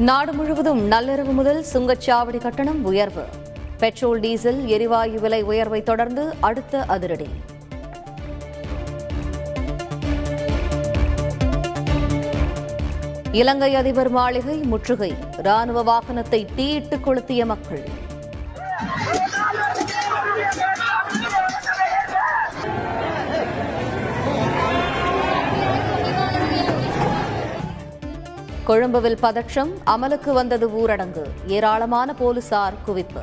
நாடு முழுவதும் நள்ளிரவு முதல் சுங்கச்சாவடி கட்டணம் உயர்வு. பெட்ரோல் டீசல் எரிவாயு விலை உயர்வை தொடர்ந்து அடுத்த அதிரடி. இலங்கை அதிபர் மாளிகை முற்றுகை. ராணுவ வாகனத்தை தீயிட்டு கொளுத்திய மக்கள். கொழும்புவில் பதற்றம் அமலுக்கு வந்தது ஊரடங்கு ஏராளமான போலீசார் குவிப்பு.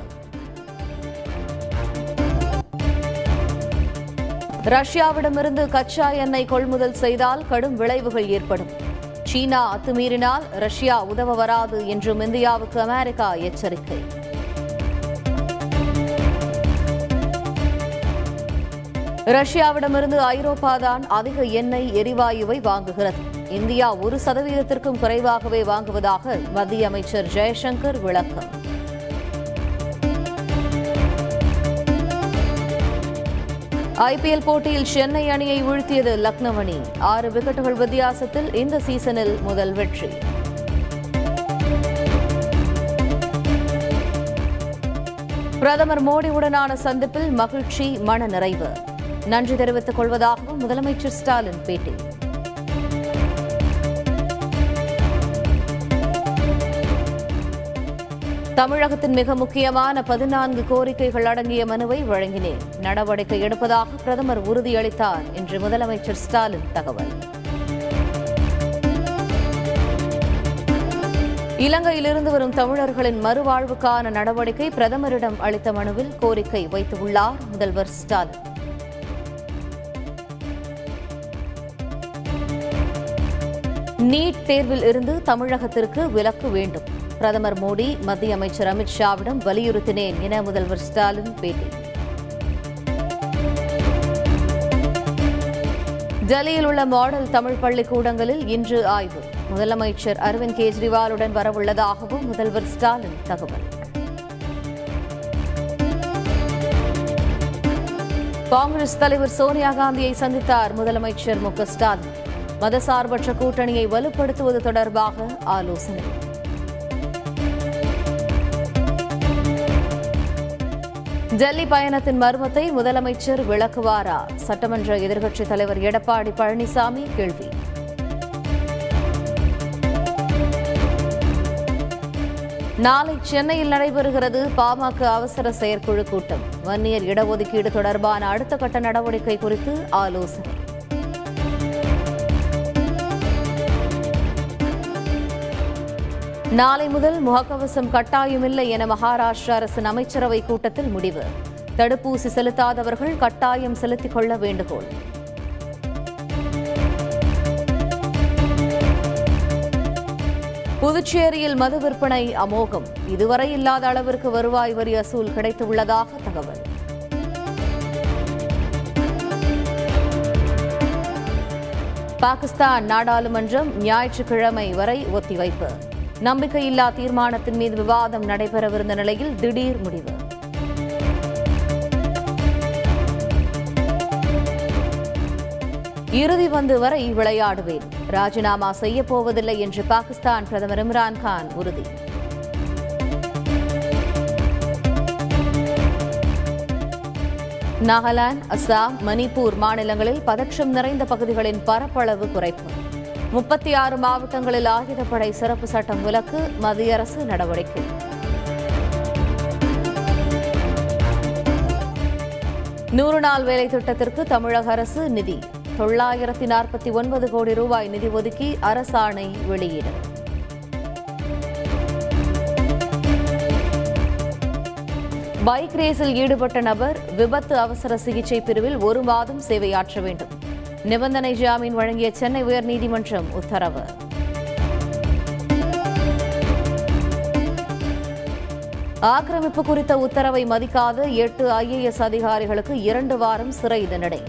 ரஷ்யாவிடமிருந்து கச்சா எண்ணெய் கொள்முதல் செய்தால் கடும் விளைவுகள் ஏற்படும். சீனா அத்துமீறினால் ரஷ்யா உதவ வராது என்றும் இந்தியாவுக்கு அமெரிக்கா எச்சரிக்கை. ரஷ்யாவிடமிருந்து ஐரோப்பாதான் அதிக எண்ணெய் எரிவாயுவை வாங்குகிறது. இந்தியா ஒரு சதவீதத்திற்கும் குறைவாகவே வாங்குவதாக மத்திய அமைச்சர் ஜெயசங்கர் விளக்கம். ஐபிஎல் போட்டியில் சென்னை அணியை வீழ்த்தியது லக்னோ அணி. ஆறு விக்கெட்டுகள் வித்தியாசத்தில் இந்த சீசனில் முதல் வெற்றி. பிரதமர் மோடியுடனான சந்திப்பில் மகிழ்ச்சி மன நிறைவு. நன்றி தெரிவித்துக் கொள்வதாகவும் முதலமைச்சர் ஸ்டாலின் பேட்டி. தமிழகத்தின் மிக முக்கியமான பதினான்கு கோரிக்கைகள் அடங்கிய மனுவை வழங்கினேன். நடவடிக்கை எடுப்பதாக பிரதமர் உறுதியளித்தார் என்று முதலமைச்சர் ஸ்டாலின் தகவல். இலங்கையிலிருந்து வரும் தமிழர்களின் மறுவாழ்வுக்கான நடவடிக்கை பிரதமரிடம் அளித்த மனுவில் கோரிக்கை வைத்துள்ளார் முதல்வர் ஸ்டாலின். நீட் தேர்வில் இருந்து தமிழகத்திற்கு விலக்கு வேண்டும். பிரதமர் மோடி மத்திய அமைச்சர் அமித் ஷாவிடம் வலியுறுத்தினேன் என முதல்வர் ஸ்டாலின் பேட்டி. டெல்லியில் உள்ள மாடல் தமிழ் பள்ளிக்கூடங்களில் இன்று ஆய்வு. முதலமைச்சர் அரவிந்த் கெஜ்ரிவாலுடன் வரவுள்ளதாகவும் முதல்வர் ஸ்டாலின் தகவல். காங்கிரஸ் தலைவர் சோனியா காந்தியை சந்தித்தார் முதலமைச்சர் மு ஸ்டாலின். மதசார்பற்ற கூட்டணியை வலுப்படுத்துவது தொடர்பாக ஆலோசனை. டெல்லி பயணத்தின் மர்மத்தை முதலமைச்சர் விளக்குவாரா? சட்டமன்ற எதிர்க்கட்சித் தலைவர் எடப்பாடி பழனிசாமி கேள்வி. நாளை சென்னையில் நடைபெறுகிறது பாமக அவசர செயற்குழு கூட்டம். வன்னியர் இடஒதுக்கீடு தொடர்பான அடுத்த கட்ட நடவடிக்கை குறித்து ஆலோசனை. நாளை முதல் முகக்கவசம் கட்டாயமில்லை என மகாராஷ்டிரா அரசின் அமைச்சரவை கூட்டத்தில் முடிவு. தடுப்பூசி செலுத்தாதவர்கள் கட்டாயம் செலுத்திக் கொள்ள வேண்டுகோள். புதுச்சேரியில் மது விற்பனை அமோகம். இதுவரை இல்லாத அளவிற்கு வருவாய் வரி அசூல் கிடைத்துள்ளதாக தகவல். பாகிஸ்தான் நாடாளுமன்றம் ஞாயிற்றுக்கிழமை வரை ஒத்திவைப்பு. நம்பிக்கையில்லா தீர்மானத்தின் மீது விவாதம் நடைபெறவிருந்த நிலையில் திடீர் முடிவு. இறுதி பந்து வரை விளையாடுவேன். ராஜினாமா செய்யப்போவதில்லை என்று பாகிஸ்தான் பிரதமர் இம்ரான் கான் உறுதி. நாகாலாந்து அஸ்ஸாம் மணிப்பூர் மாநிலங்களில் பதற்றம் நிறைந்த பகுதிகளின் பரப்பளவு குறைப்பு. முப்பத்தி ஆறு மாவட்டங்களில் ஆயுதப்படை சிறப்பு சட்டம் விலக்கு மத்திய அரசு நடவடிக்கை. நூறு நாள் வேலை திட்டத்திற்கு தமிழக அரசு நிதி. தொள்ளாயிரத்தி நாற்பத்தி ஒன்பது கோடி ரூபாய் நிதி ஒதுக்கி அரசாணை வெளியீடு. பைக் ரேஸில் ஈடுபட்ட நபர் விபத்து அவசர சிகிச்சை பிரிவில் ஒரு மாதம் சேவையாற்ற வேண்டும். நிபந்தனை ஜாமீன் வழங்கிய சென்னை உயர்நீதிமன்றம் உத்தரவு. ஆக்கிரமிப்பு குறித்த உத்தரவை மதிக்காத எட்டு ஐஏஎஸ் அதிகாரிகளுக்கு இரண்டு வாரம் சிறை தண்டனை.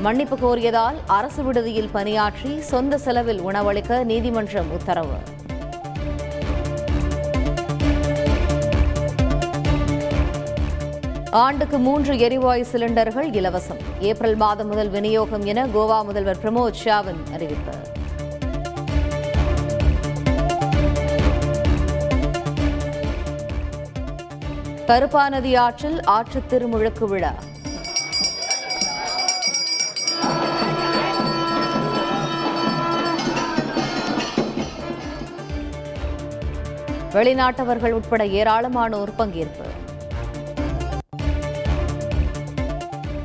மன்னிப்பு கோரியதால் அரசு விடுதியில் பணியாற்றி சொந்த செலவில் உணவளிக்க நீதிமன்றம் உத்தரவு. ஆண்டுக்கு மூன்று எரிவாயு சிலிண்டர்கள் இலவசம். ஏப்ரல் மாதம் முதல் விநியோகம் என கோவா முதல்வர் பிரமோத் ஷாவின் அறிவிப்பு. கருப்பாநதி ஆற்றில் ஆற்று திருமுழுக்கு விழா. வெளிநாட்டவர்கள் உட்பட ஏராளமானோர் பங்கேற்பு.